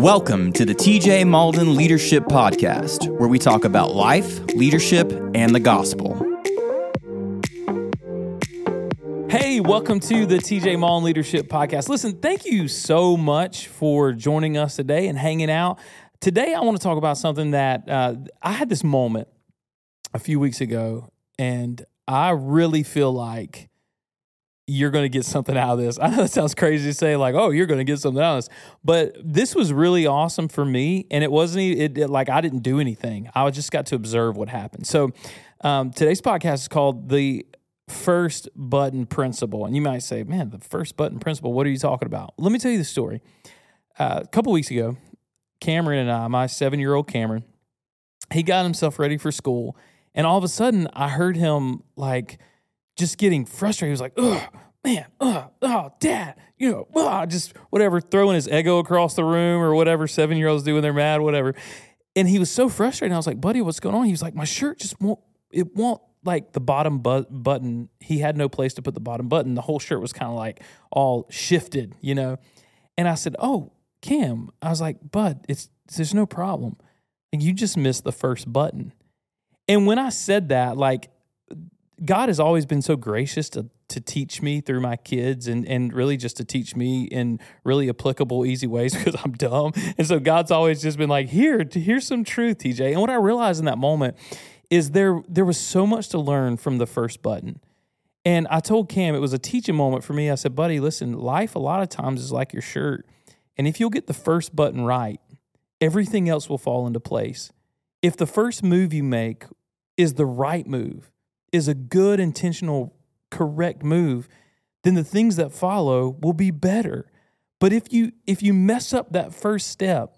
Welcome to the TJ Mauldin Leadership Podcast, where we talk about life, leadership, and the gospel. Hey, welcome to the TJ Mauldin Leadership Podcast. Listen, thank you so much for joining us today and hanging out. Today, I want to talk about something that uh, I had this moment a few weeks ago, and I really feel like you're going to get something out of this. I know that sounds crazy to say, like, oh, you're going to get something out of this, but this was really awesome for me. And it wasn't it, it like I didn't do anything. I just got to observe what happened. So um, today's podcast is called the First Button Principle, and you might say, man, the First Button Principle. What are you talking about? Let me tell you the story. Uh, a couple weeks ago, Cameron and I, my seven year old Cameron, he got himself ready for school, and all of a sudden, I heard him like just getting frustrated. He was like, "Ugh, man, ugh, oh, dad, you know, ugh, just whatever, throwing his Eggo across the room or whatever seven year olds do when they're mad, whatever." And he was so frustrated. I was like, "Buddy, what's going on?" He was like, "My shirt just won't. It won't like the bottom bu- button. He had no place to put the bottom button. The whole shirt was kind of like all shifted, you know." And I said, "Oh, Cam," I was like, "Bud, it's there's no problem. You just missed the first button." And when I said that, like God has always been so gracious to to teach me through my kids and and really just to teach me in really applicable easy ways because I'm dumb. And so God's always just been like, "Here, here's some truth, TJ." And what I realized in that moment is there there was so much to learn from the first button. And I told Cam it was a teaching moment for me. I said, "Buddy, listen, life a lot of times is like your shirt. And if you'll get the first button right, everything else will fall into place. If the first move you make is the right move, is a good, intentional, correct move, then the things that follow will be better. But if you if you mess up that first step,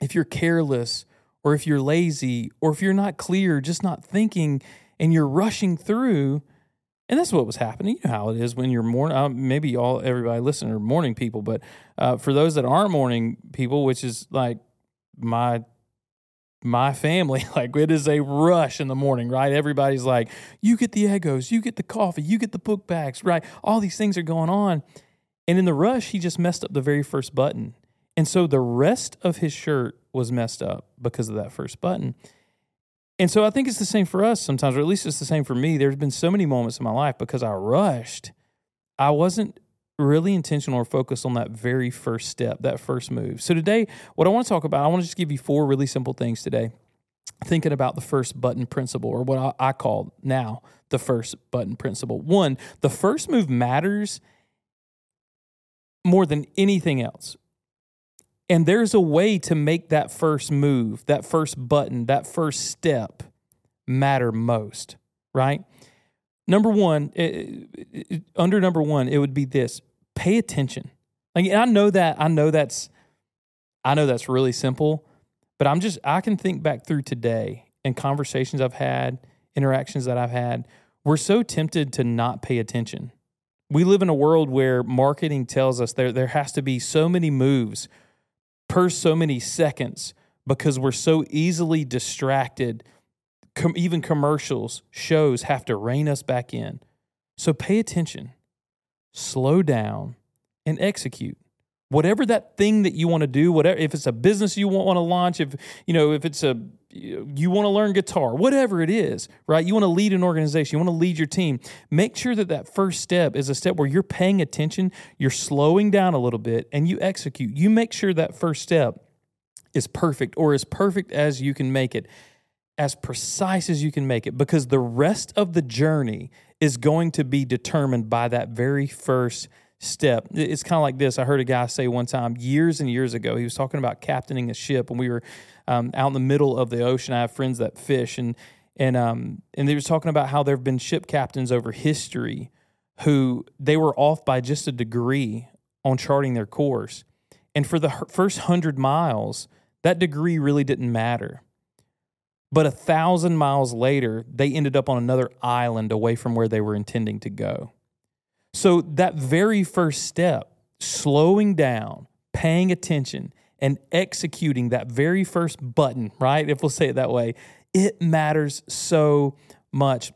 if you're careless or if you're lazy or if you're not clear, just not thinking and you're rushing through, and that's what was happening. You know how it is when you're morning. Uh, maybe all everybody listening are morning people, but uh, for those that aren't morning people, which is like my my family, like it is a rush in the morning, right? Everybody's like, you get the Eggos, you get the coffee, you get the book bags, right? All these things are going on. And in the rush, he just messed up the very first button. And so the rest of his shirt was messed up because of that first button. And so I think it's the same for us sometimes, or at least it's the same for me. There's been so many moments in my life because I rushed. I wasn't really intentional or focused on that very first step, that first move. So today, what I want to talk about, I want to just give you four really simple things today. Thinking about the first button principle, or what I, I call now the first button principle. One, the first move matters more than anything else. And there's a way to make that first move, that first button, that first step matter most, right? Number one, it, it, under number one, it would be this: pay attention. Like I know that I know that's I know that's really simple, but I'm just I can think back through today and conversations I've had, interactions that I've had. We're so tempted to not pay attention. We live in a world where marketing tells us there there has to be so many moves per so many seconds because we're so easily distracted com- even commercials, shows have to rein us back in. So pay attention, slow down, and execute. Whatever that thing that you want to do, whatever if it's a business you want, want to launch, if you know if it's a you want to learn guitar, whatever it is, right? You want to lead an organization, you want to lead your team. Make sure that that first step is a step where you're paying attention, you're slowing down a little bit, and you execute. You make sure that first step is perfect or as perfect as you can make it as precise as you can make it because the rest of the journey is going to be determined by that very first step. It's kind of like this. I heard a guy say one time years and years ago, he was talking about captaining a ship and we were um, out in the middle of the ocean. I have friends that fish and and um and they was talking about how there have been ship captains over history who they were off by just a degree on charting their course. And for the first 100 miles, that degree really didn't matter but a thousand miles later, they ended up on another island away from where they were intending to go. So, that very first step, slowing down, paying attention, and executing that very first button, right? If we'll say it that way, it matters so much.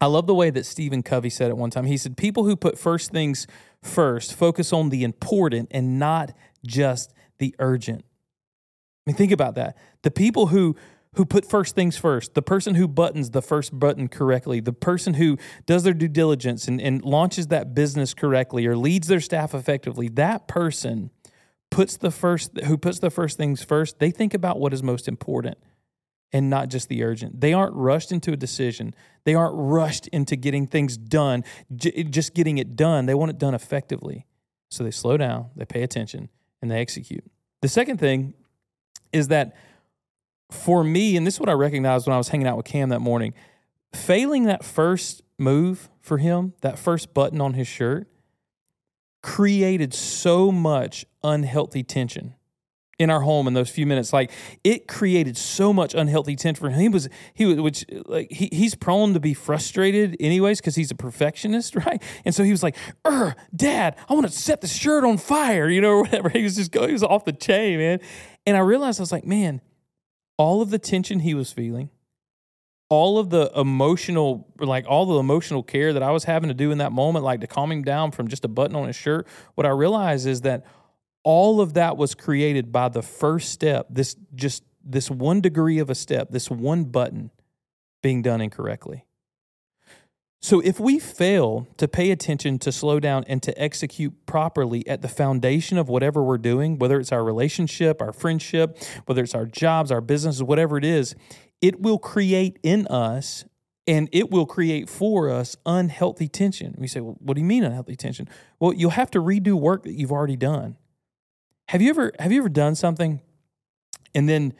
I love the way that Stephen Covey said it one time. He said, People who put first things first focus on the important and not just the urgent. I mean, think about that. The people who who put first things first, the person who buttons the first button correctly, the person who does their due diligence and, and launches that business correctly or leads their staff effectively, that person puts the first who puts the first things first, they think about what is most important and not just the urgent. They aren't rushed into a decision. They aren't rushed into getting things done, j- just getting it done. They want it done effectively. So they slow down, they pay attention, and they execute. The second thing is that for me, and this is what I recognized when I was hanging out with Cam that morning, failing that first move for him, that first button on his shirt, created so much unhealthy tension in our home in those few minutes. Like it created so much unhealthy tension for him. He was he was which like he, he's prone to be frustrated anyways because he's a perfectionist, right? And so he was like, "Er, Dad, I want to set the shirt on fire," you know, or whatever. He was just going, he was off the chain, man. And I realized I was like, man, all of the tension he was feeling, all of the emotional, like all the emotional care that I was having to do in that moment, like to calm him down from just a button on his shirt, what I realized is that all of that was created by the first step, this just this one degree of a step, this one button being done incorrectly. So, if we fail to pay attention, to slow down, and to execute properly at the foundation of whatever we're doing, whether it's our relationship, our friendship, whether it's our jobs, our businesses, whatever it is, it will create in us and it will create for us unhealthy tension. We say, well, what do you mean unhealthy tension? Well, you'll have to redo work that you've already done. Have you ever have you ever done something and then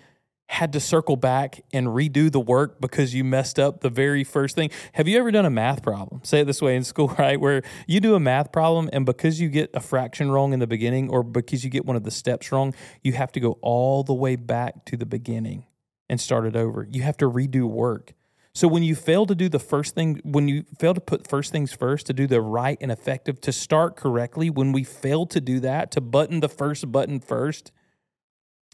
had to circle back and redo the work because you messed up the very first thing. Have you ever done a math problem? Say it this way in school, right? Where you do a math problem and because you get a fraction wrong in the beginning or because you get one of the steps wrong, you have to go all the way back to the beginning and start it over. You have to redo work. So when you fail to do the first thing, when you fail to put first things first, to do the right and effective, to start correctly, when we fail to do that, to button the first button first,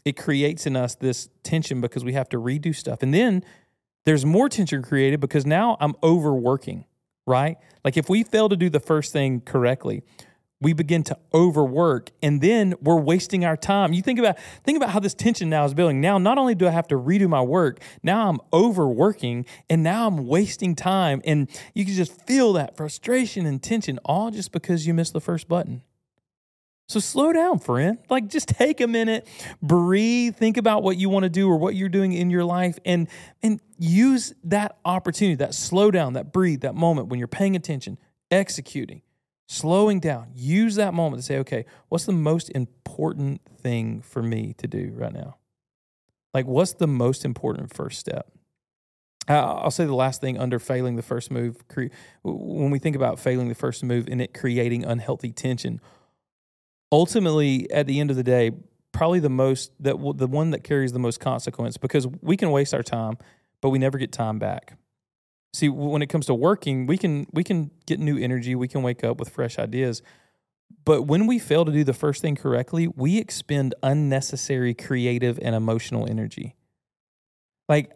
it creates in us this tension because we have to redo stuff. And then there's more tension created because now I'm overworking, right? Like if we fail to do the first thing correctly, we begin to overwork and then we're wasting our time. You think about think about how this tension now is building. Now not only do I have to redo my work, now I'm overworking and now I'm wasting time and you can just feel that frustration and tension all just because you missed the first button. So slow down, friend. Like just take a minute, breathe, think about what you want to do or what you're doing in your life and and use that opportunity, that slow down, that breathe, that moment when you're paying attention, executing, slowing down. Use that moment to say, "Okay, what's the most important thing for me to do right now?" Like what's the most important first step? I'll say the last thing under failing the first move. When we think about failing the first move and it creating unhealthy tension, ultimately at the end of the day probably the most that the one that carries the most consequence because we can waste our time but we never get time back. See when it comes to working we can we can get new energy we can wake up with fresh ideas but when we fail to do the first thing correctly we expend unnecessary creative and emotional energy. Like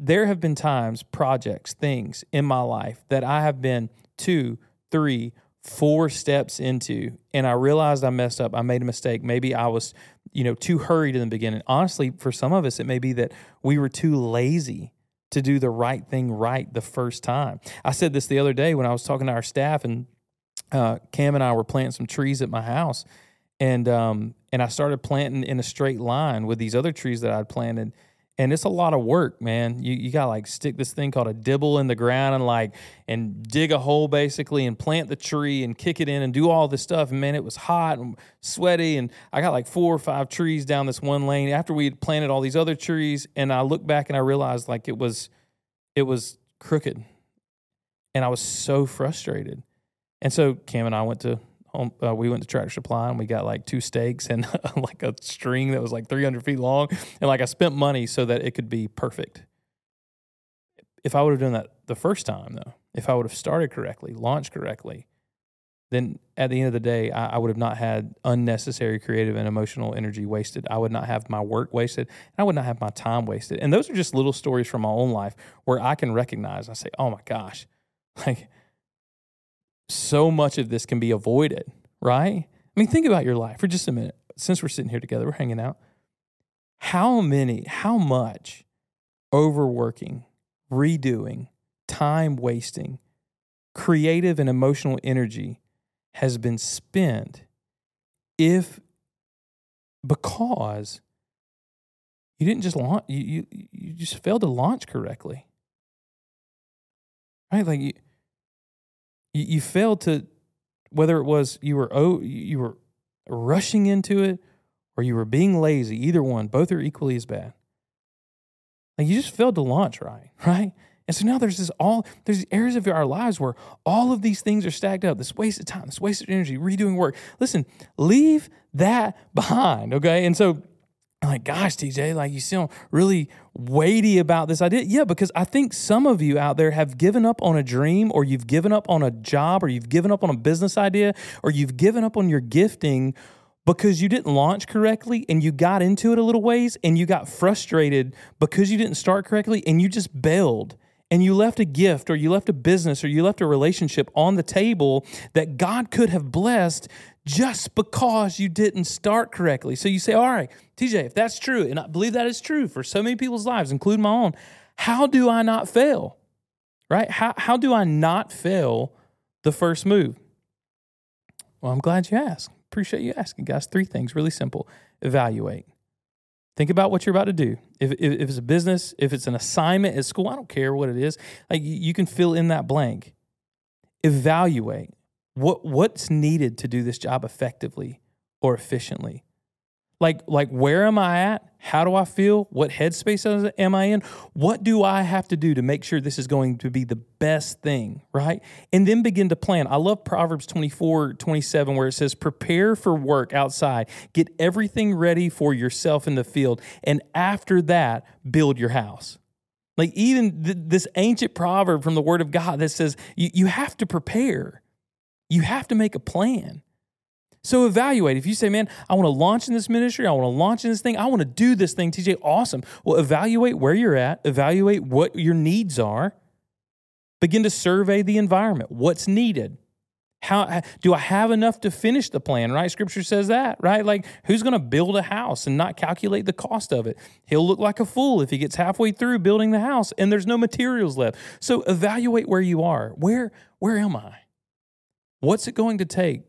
there have been times projects things in my life that i have been two three four steps into and I realized I messed up. I made a mistake. Maybe I was, you know, too hurried in the beginning. Honestly, for some of us, it may be that we were too lazy to do the right thing right the first time. I said this the other day when I was talking to our staff, and uh, Cam and I were planting some trees at my house, and um, and I started planting in a straight line with these other trees that I'd planted and it's a lot of work, man. You you got like stick this thing called a dibble in the ground and like and dig a hole basically and plant the tree and kick it in and do all this stuff. And man, it was hot and sweaty, and I got like four or five trees down this one lane after we had planted all these other trees. And I looked back and I realized like it was it was crooked, and I was so frustrated. And so Cam and I went to home, uh, we went to Tractor Supply and we got like two stakes and like a string that was like 300 feet long. And like I spent money so that it could be perfect. If I would have done that the first time, though, if I would have started correctly, launched correctly, then at the end of the day, I, I, would have not had unnecessary creative and emotional energy wasted. I would not have my work wasted, and I would not have my time wasted. And those are just little stories from my own life where I can recognize. I say, "Oh my gosh, like so much of this can be avoided, right? I mean, think about your life for just a minute. Since we're sitting here together, we're hanging out. how many, how much overworking, redoing, time wasting, creative and emotional energy has been spent if because you didn't just launch you, you you just failed to launch correctly right like you you, you failed to whether it was you were oh you were rushing into it or you were being lazy either one both are equally as bad like you just failed to launch right right and so now there's this all there's areas of our lives where all of these things are stacked up. This waste of time, this waste of energy, redoing work. Listen, leave that behind, okay? And so I'm like, gosh, TJ, like you sound really weighty about this idea. Yeah, because I think some of you out there have given up on a dream, or you've given up on a job, or you've given up on a business idea, or you've given up on your gifting because you didn't launch correctly and you got into it a little ways and you got frustrated because you didn't start correctly and you just bailed and you left a gift or you left a business or you left a relationship on the table that God could have blessed just because you didn't start correctly. So you say, All right, TJ, if that's true, and I believe that is true for so many people's lives, including my own, how do I not fail? Right? How, how do I not fail the first move? Well, I'm glad you asked. Appreciate you asking, guys. Three things really simple evaluate. Think about what you're about to do. If, if, if, it's a business, if it's an assignment at school, I don't care what it is. Like you can fill in that blank. Evaluate what what's needed to do this job effectively or efficiently. Like, like where am I at? How do I feel? What headspace am I in? What do I have to do to make sure this is going to be the best thing, right? And then begin to plan. I love Proverbs 24, 27, where it says, Prepare for work outside, get everything ready for yourself in the field, and after that, build your house. Like, even th- this ancient proverb from the Word of God that says, you, you have to prepare, you have to make a plan. So evaluate. If you say, man, I want to launch in this ministry, I want to launch in this thing, I want to do this thing, TJ, awesome. Well, evaluate where you're at, evaluate what your needs are, begin to survey the environment. What's needed? How do I have enough to finish the plan? Right? Scripture says that, right? Like, who's going to build a house and not calculate the cost of it? He'll look like a fool if he gets halfway through building the house and there's no materials left. So evaluate where you are. Where where am I? What's it going to take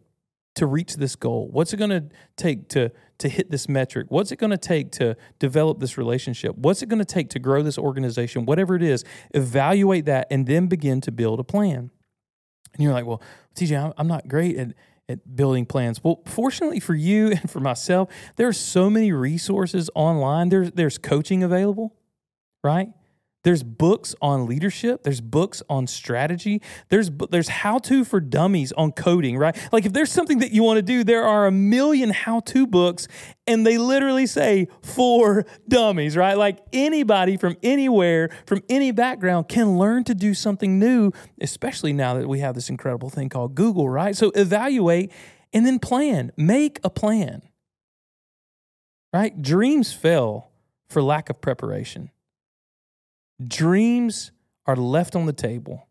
to reach this goal? What's it going to take to to hit this metric? What's it going to take to develop this relationship? What's it going to take to grow this organization? Whatever it is, evaluate that and then begin to build a plan. And you're like, well, TJ, I'm not great at at building plans. Well, fortunately for you and for myself, there are so many resources online. There's there's coaching available, right? There's books on leadership. There's books on strategy. There's there's how to for dummies on coding, right? Like if there's something that you want to do, there are a million how to books, and they literally say for dummies, right? Like anybody from anywhere, from any background, can learn to do something new, especially now that we have this incredible thing called Google, right? So evaluate and then plan. Make a plan, right? Dreams fail for lack of preparation. Dreams are left on the table.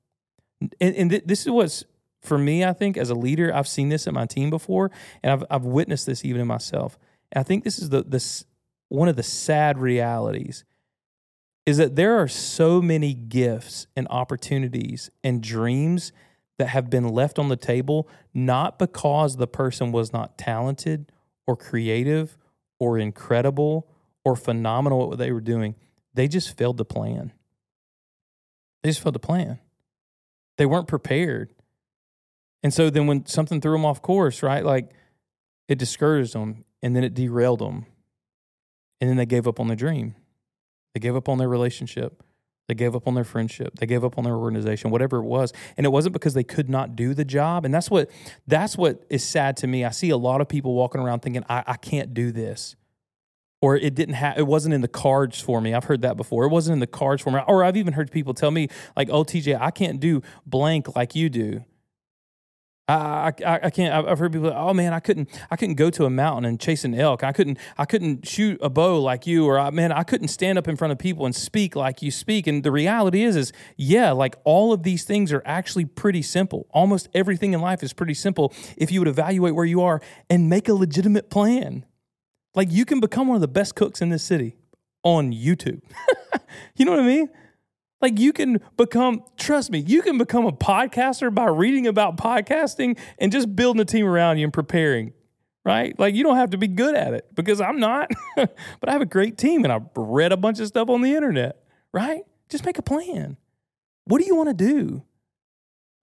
And, and th- this is what's, for me, I think, as a leader, I've seen this in my team before, and I've, I've witnessed this even in myself. And I think this is the, this, one of the sad realities is that there are so many gifts and opportunities and dreams that have been left on the table, not because the person was not talented or creative or incredible or phenomenal at what they were doing. They just failed to plan. They just failed to plan. They weren't prepared. And so then when something threw them off course, right? Like it discouraged them and then it derailed them. And then they gave up on their dream. They gave up on their relationship. They gave up on their friendship. They gave up on their organization, whatever it was. And it wasn't because they could not do the job. And that's what that's what is sad to me. I see a lot of people walking around thinking, I, I can't do this or it didn't have it wasn't in the cards for me. I've heard that before. It wasn't in the cards for me. Or i've even heard people tell me like oh tj i can't do blank like you do. I, I, I can't i've heard people oh man i couldn't i couldn't go to a mountain and chase an elk. I couldn't i couldn't shoot a bow like you or I, man i couldn't stand up in front of people and speak like you speak. And the reality is is yeah like all of these things are actually pretty simple. Almost everything in life is pretty simple if you would evaluate where you are and make a legitimate plan Like you can become one of the best cooks in this city on YouTube. you know what I mean? Like you can become, trust me, you can become a podcaster by reading about podcasting and just building a team around you and preparing, right? Like you don't have to be good at it because I'm not, but I have a great team and I've read a bunch of stuff on the internet, right? Just make a plan. What do you want to do?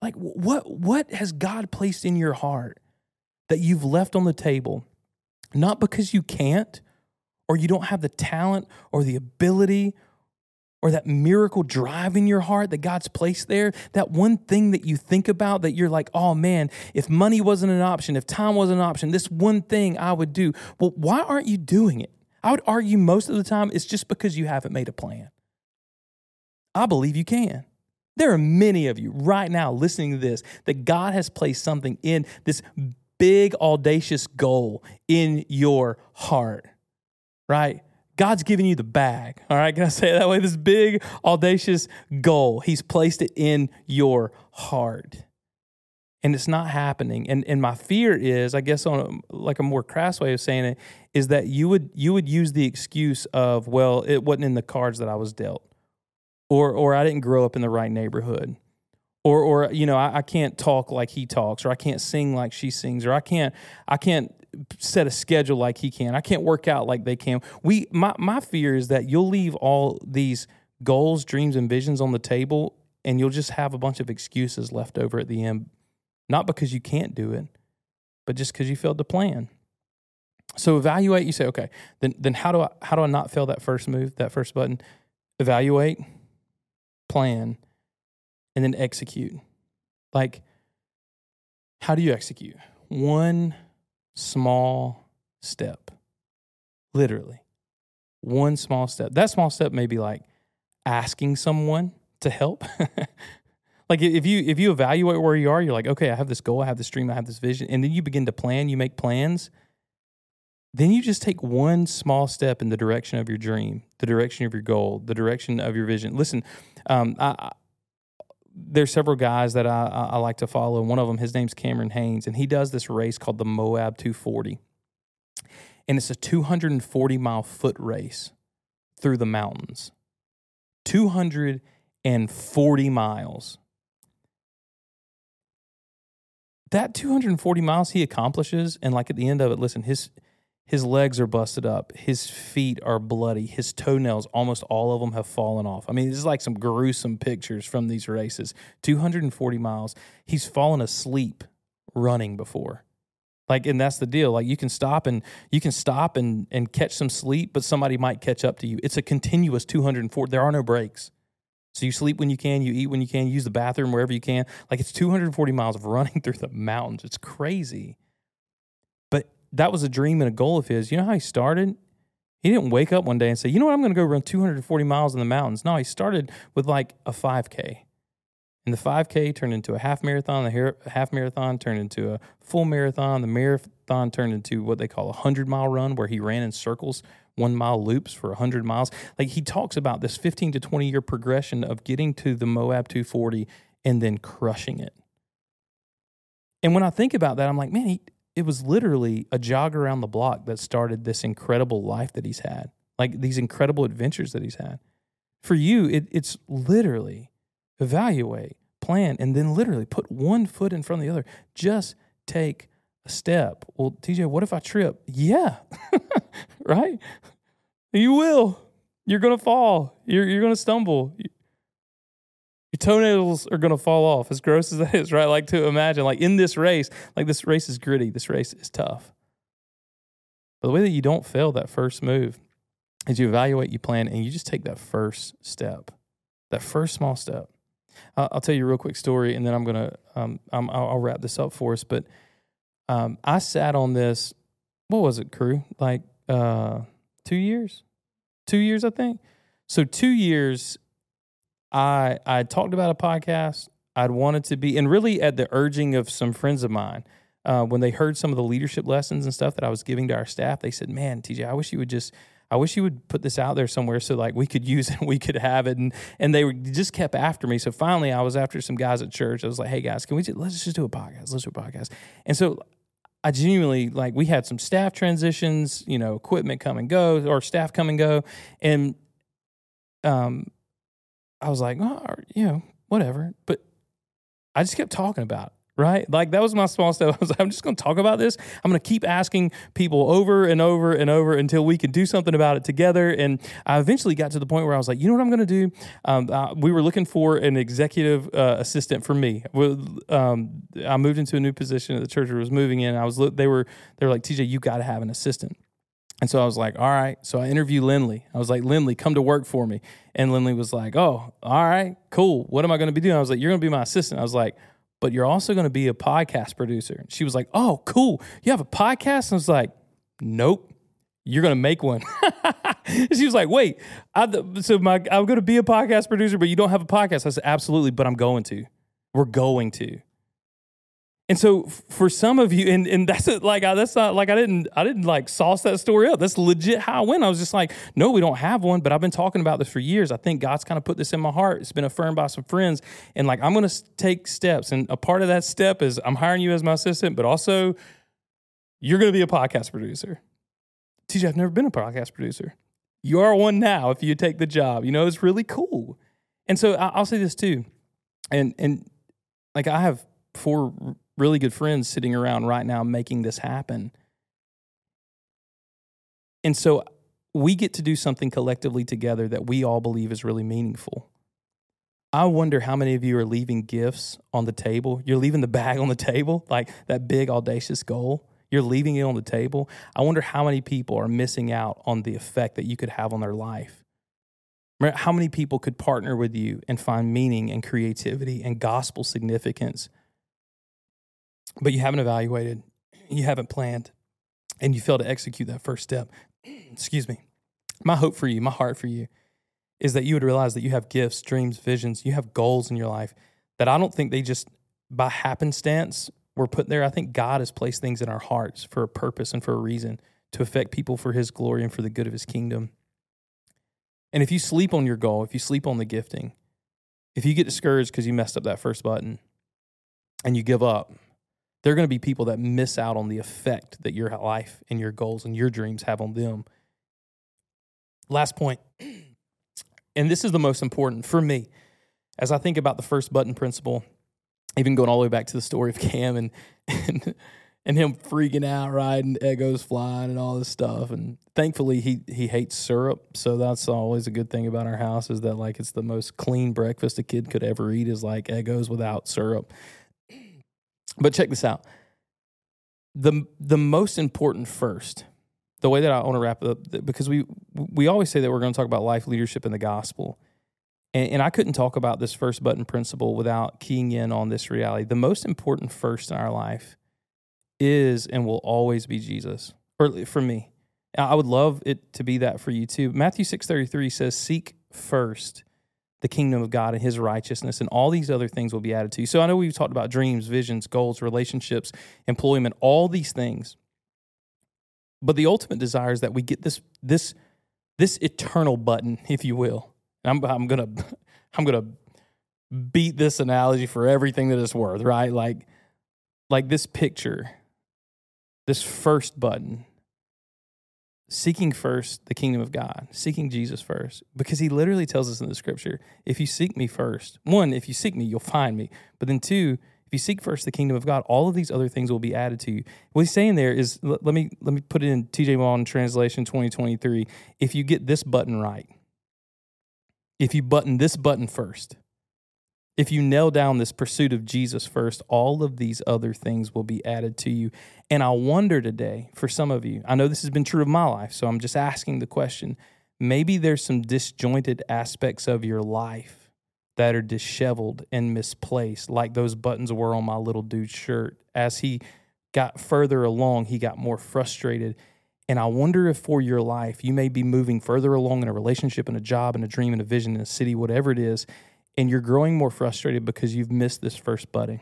Like what what has God placed in your heart that you've left on the table not because you can't or you don't have the talent or the ability or that miracle drive in your heart that God's placed there, that one thing that you think about that you're like, oh man, if money wasn't an option, if time wasn't an option, this one thing I would do. Well, why aren't you doing it? I would argue most of the time it's just because you haven't made a plan. I believe you can. There are many of you right now listening to this that God has placed something in this big, audacious goal in your heart, right? God's given you the bag. All right, can I say it that way? This big, audacious goal. He's placed it in your heart. And it's not happening. And and my fear is, I guess on a, like a more crass way of saying it, is that you would you would use the excuse of, well, it wasn't in the cards that I was dealt. Or or I didn't grow up in the right neighborhood or or you know I, I, can't talk like he talks or i can't sing like she sings or i can't i can't set a schedule like he can. I can't work out like they can. We my, my fear is that you'll leave all these goals dreams and visions on the table and you'll just have a bunch of excuses left over at the end. Not because you can't do it but just because you failed to plan. So evaluate you say okay then then how do i how do i not fail that first move that first button? Evaluate plan and then execute. Like, how do you execute? One small step, literally. One small step. That small step may be like asking someone to help. like if you if you evaluate where you are, you're like, okay, I have this goal, I have this dream, I have this vision, and then you begin to plan, you make plans. Then you just take one small step in the direction of your dream, the direction of your goal, the direction of your vision. Listen, um, I, there's several guys that I, I like to follow. One of them, his name's Cameron Hanes, and he does this race called the Moab 240. And it's a 240 mile foot race through the mountains. 240 miles. That 240 miles he accomplishes, and like at the end of it, listen, his his legs are busted up. His feet are bloody. His toenails, almost all of them, have fallen off. I mean, this is like some gruesome pictures from these races. 240 miles. He's fallen asleep running before. Like, and that's the deal. Like, you can stop and you can stop and and catch some sleep, but somebody might catch up to you. It's a continuous 240. There are no breaks. So you sleep when you can, you eat when you can, use the bathroom wherever you can. Like it's 240 miles of running through the mountains. It's crazy that was a dream and a goal of his. You know how he started? He didn't wake up one day and say, you know what, I'm going to go run 240 miles in the mountains. No, he started with like a 5K. And the 5K turned into a half marathon. The half marathon turned into a full marathon. The marathon turned into what they call a 100 mile run, where he ran in circles, one mile loops for 100 miles. Like he talks about this 15 to 20 year progression of getting to the Moab 240 and then crushing it. And when I think about that, I'm like, man, he, it was literally a jog around the block that started this incredible life that he's had, like these incredible adventures that he's had. For you, it, it's literally evaluate, plan, and then literally put one foot in front of the other. Just take a step. Well, TJ, what if I trip? Yeah, right? You will. You're going to fall. You're, you're going to stumble your toenails are going to fall off as gross as that is right? Like to imagine like in this race like this race is gritty this race is tough. But the way that you don't fail that first move is you evaluate you plan and you just take that first step that first small step. I'll, I'll tell you a real quick story and then i'm going to um, I'll, I'll, wrap this up for us but um, i sat on this what was it crew? Like uh, two years? Two years i think? So two years I I talked about a podcast. I'd wanted to be, and really at the urging of some friends of mine, uh, when they heard some of the leadership lessons and stuff that I was giving to our staff, they said, "Man, TJ, I wish you would just." I wish you would put this out there somewhere so like we could use it, we could have it, and and they were, just kept after me. So finally, I was after some guys at church. I was like, "Hey guys, can we just, let's just do a podcast? Let's do a podcast." And so I genuinely like we had some staff transitions, you know, equipment come and go, or staff come and go, and um, I was like, oh, you know, whatever. But I just kept talking about it right? Like that was my small step. I was like, I'm just going to talk about this. I'm going to keep asking people over and over and over until we can do something about it together. And I eventually got to the point where I was like, you know what I'm going to do? Um, we were looking for an executive uh, assistant for me. Um, I moved into a new position at the church I was moving in. I was they were they were like, TJ, you got to have an assistant. And so I was like, all right. So I interviewed Lindley. I was like, Lindley, come to work for me. And Lindley was like, oh, all right, cool. What am I going to be doing? I was like, you're going to be my assistant. I was like, but you're also going to be a podcast producer. She was like, oh, cool. You have a podcast? And I was like, nope. You're going to make one. she was like, wait, I, so my, I'm going to be a podcast producer, but you don't have a podcast. I said, absolutely, but I'm going to. We're going to. And so for some of you, and, and that's it, like I, that's not like I didn't I didn't like sauce that story up. That's legit how I went. I was just like, no, we don't have one, but I've been talking about this for years. I think God's kind of put this in my heart. It's been affirmed by some friends, and like I'm going to take steps. And a part of that step is I'm hiring you as my assistant, but also you're going to be a podcast producer. TJ, I've never been a podcast producer. You are one now if you take the job. You know, it's really cool. And so I'll say this too, and and like I have four really good friends sitting around right now making this happen. And so we get to do something collectively together that we all believe is really meaningful. I wonder how many of you are leaving gifts on the table. You're leaving the bag on the table, like that big, audacious goal. You're leaving it on the table. I wonder how many people are missing out on the effect that you could have on their life. How many people could partner with you and find meaning and creativity and gospel significance but you haven't evaluated, you haven't planned, and you fail to execute that first step. Excuse me. My hope for you, my heart for you, is that you would realize that you have gifts, dreams, visions, you have goals in your life that I don't think they just by happenstance were put there. I think God has placed things in our hearts for a purpose and for a reason to affect people for his glory and for the good of his kingdom. And if you sleep on your goal, if you sleep on the gifting, if you get discouraged because you messed up that first button and you give up, there are going to be people that miss out on the effect that your life and your goals and your dreams have on them. Last point, and this is the most important for me as I think about the first button principle, even going all the way back to the story of Cam and and, and him freaking out, and Eggos flying and all this stuff. And thankfully, he he hates syrup, so that's always a good thing about our house is that like it's the most clean breakfast a kid could ever eat is like Eggos without syrup. But check this out. The the most important first, the way that I want to wrap up, because we we always say that we're going to talk about life, leadership, and the gospel. And, and I couldn't talk about this first button principle without keying in on this reality. The most important first in our life is and will always be Jesus. Or for me. I would love it to be that for you too. Matthew 6:33 says seek first the kingdom of God and his righteousness, and all these other things will be added to you. So I know we've talked about dreams, visions, goals, relationships, employment, all these things. But the ultimate desire is that we get this this this eternal button, if you will. I'm I'm gonna I'm gonna beat this analogy for everything that it's worth, right? Like like this picture, this first button seeking first the kingdom of God, seeking Jesus first, because he literally tells us in the scripture if you seek me first, one, if you seek me, you'll find me. But then two, if you seek first the kingdom of God, all of these other things will be added to you. What he's saying there is let, let me let me put it in TJ Mauldin translation 2023. If you get this button right, if you button this button first, if you nail down this pursuit of Jesus first, all of these other things will be added to you. And I wonder today, for some of you, I know this has been true of my life, so I'm just asking the question maybe there's some disjointed aspects of your life that are disheveled and misplaced, like those buttons were on my little dude's shirt. As he got further along, he got more frustrated. And I wonder if for your life, you may be moving further along in a relationship, in a job, in a dream, in a vision, in a city, whatever it is and you're growing more frustrated because you've missed this first button.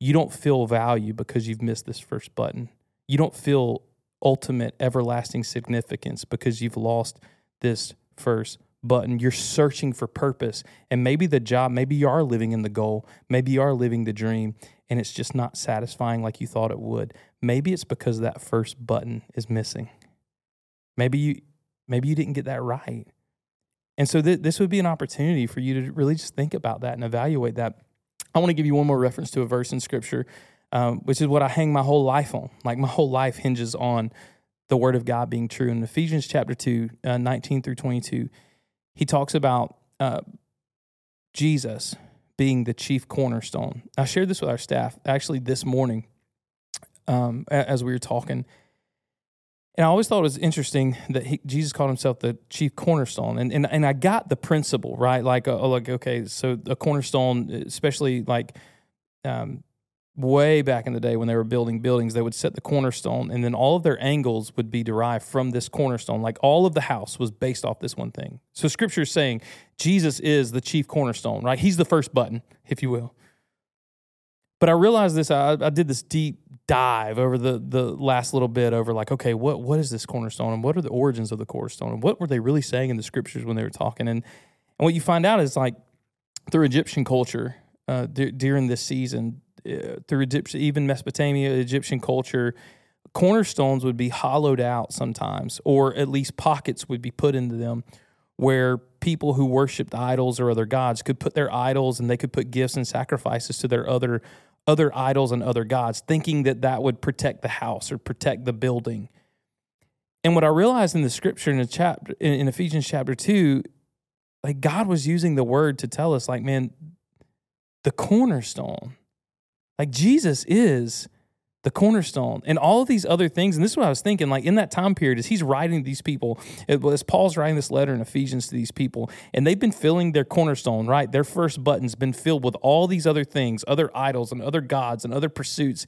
You don't feel value because you've missed this first button. You don't feel ultimate everlasting significance because you've lost this first button. You're searching for purpose. And maybe the job, maybe you are living in the goal, maybe you are living the dream, and it's just not satisfying like you thought it would. Maybe it's because that first button is missing. Maybe you maybe you didn't get that right. And so th- this would be an opportunity for you to really just think about that and evaluate that. I want to give you one more reference to a verse in scripture, um, which is what I hang my whole life on. Like my whole life hinges on the word of God being true. In Ephesians chapter 2, uh, 19 through 22, he talks about uh, Jesus being the chief cornerstone. I shared this with our staff actually this morning um, as we were talking. And I always thought it was interesting that he, Jesus called himself the chief cornerstone, and and and I got the principle right. Like, uh, like okay, so a cornerstone, especially like um, way back in the day when they were building buildings, they would set the cornerstone, and then all of their angles would be derived from this cornerstone. Like all of the house was based off this one thing. So Scripture is saying Jesus is the chief cornerstone, right? He's the first button, if you will. But I realized this. I, I did this deep dive over the the last little bit over like, okay, what what is this cornerstone, and what are the origins of the cornerstone, and what were they really saying in the scriptures when they were talking? And and what you find out is like through Egyptian culture uh, d- during this season, uh, through Egyptian, even Mesopotamia, Egyptian culture, cornerstones would be hollowed out sometimes, or at least pockets would be put into them where people who worshiped idols or other gods could put their idols and they could put gifts and sacrifices to their other other idols and other gods, thinking that that would protect the house or protect the building. And what I realized in the scripture in, the chapter, in Ephesians chapter 2, like God was using the word to tell us, like, man, the cornerstone, like Jesus is the cornerstone and all of these other things. And this is what I was thinking, like in that time period, as he's writing these people, as Paul's writing this letter in Ephesians to these people, and they've been filling their cornerstone, right? Their first button's been filled with all these other things, other idols and other gods and other pursuits,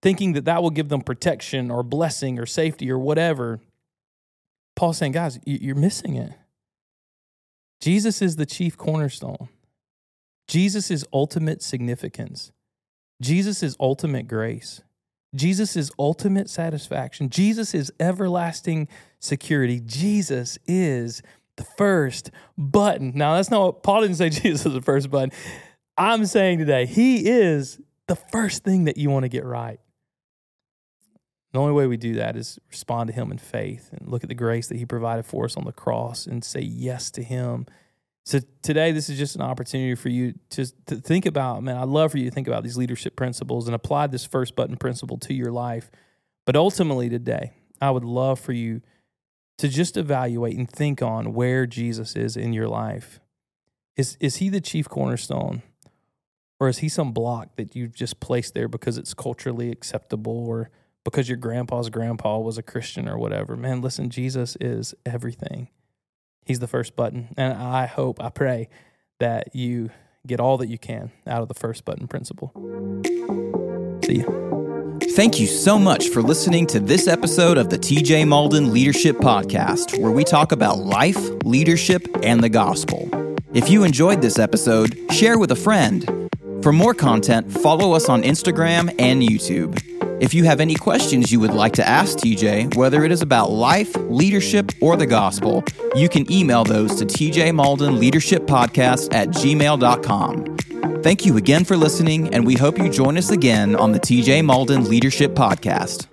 thinking that that will give them protection or blessing or safety or whatever. Paul's saying, guys, you're missing it. Jesus is the chief cornerstone. Jesus is ultimate significance. Jesus is ultimate grace. Jesus is ultimate satisfaction. Jesus is everlasting security. Jesus is the first button. Now, that's not what Paul didn't say Jesus is the first button. I'm saying today, he is the first thing that you want to get right. The only way we do that is respond to him in faith and look at the grace that he provided for us on the cross and say yes to him so today, this is just an opportunity for you to, to think about, man, I'd love for you to think about these leadership principles and apply this first button principle to your life. But ultimately, today, I would love for you to just evaluate and think on where Jesus is in your life. Is, is he the chief cornerstone? Or is he some block that you've just placed there because it's culturally acceptable or because your grandpa's grandpa was a Christian or whatever? Man, listen, Jesus is everything. He's the first button. And I hope, I pray that you get all that you can out of the first button principle. See you. Thank you so much for listening to this episode of the TJ Mauldin Leadership Podcast, where we talk about life, leadership, and the gospel. If you enjoyed this episode, share with a friend. For more content, follow us on Instagram and YouTube. If you have any questions you would like to ask TJ, whether it is about life, leadership, or the gospel, you can email those to TJ Mauldin Leadership Podcast at gmail.com. Thank you again for listening, and we hope you join us again on the TJ Mauldin Leadership Podcast.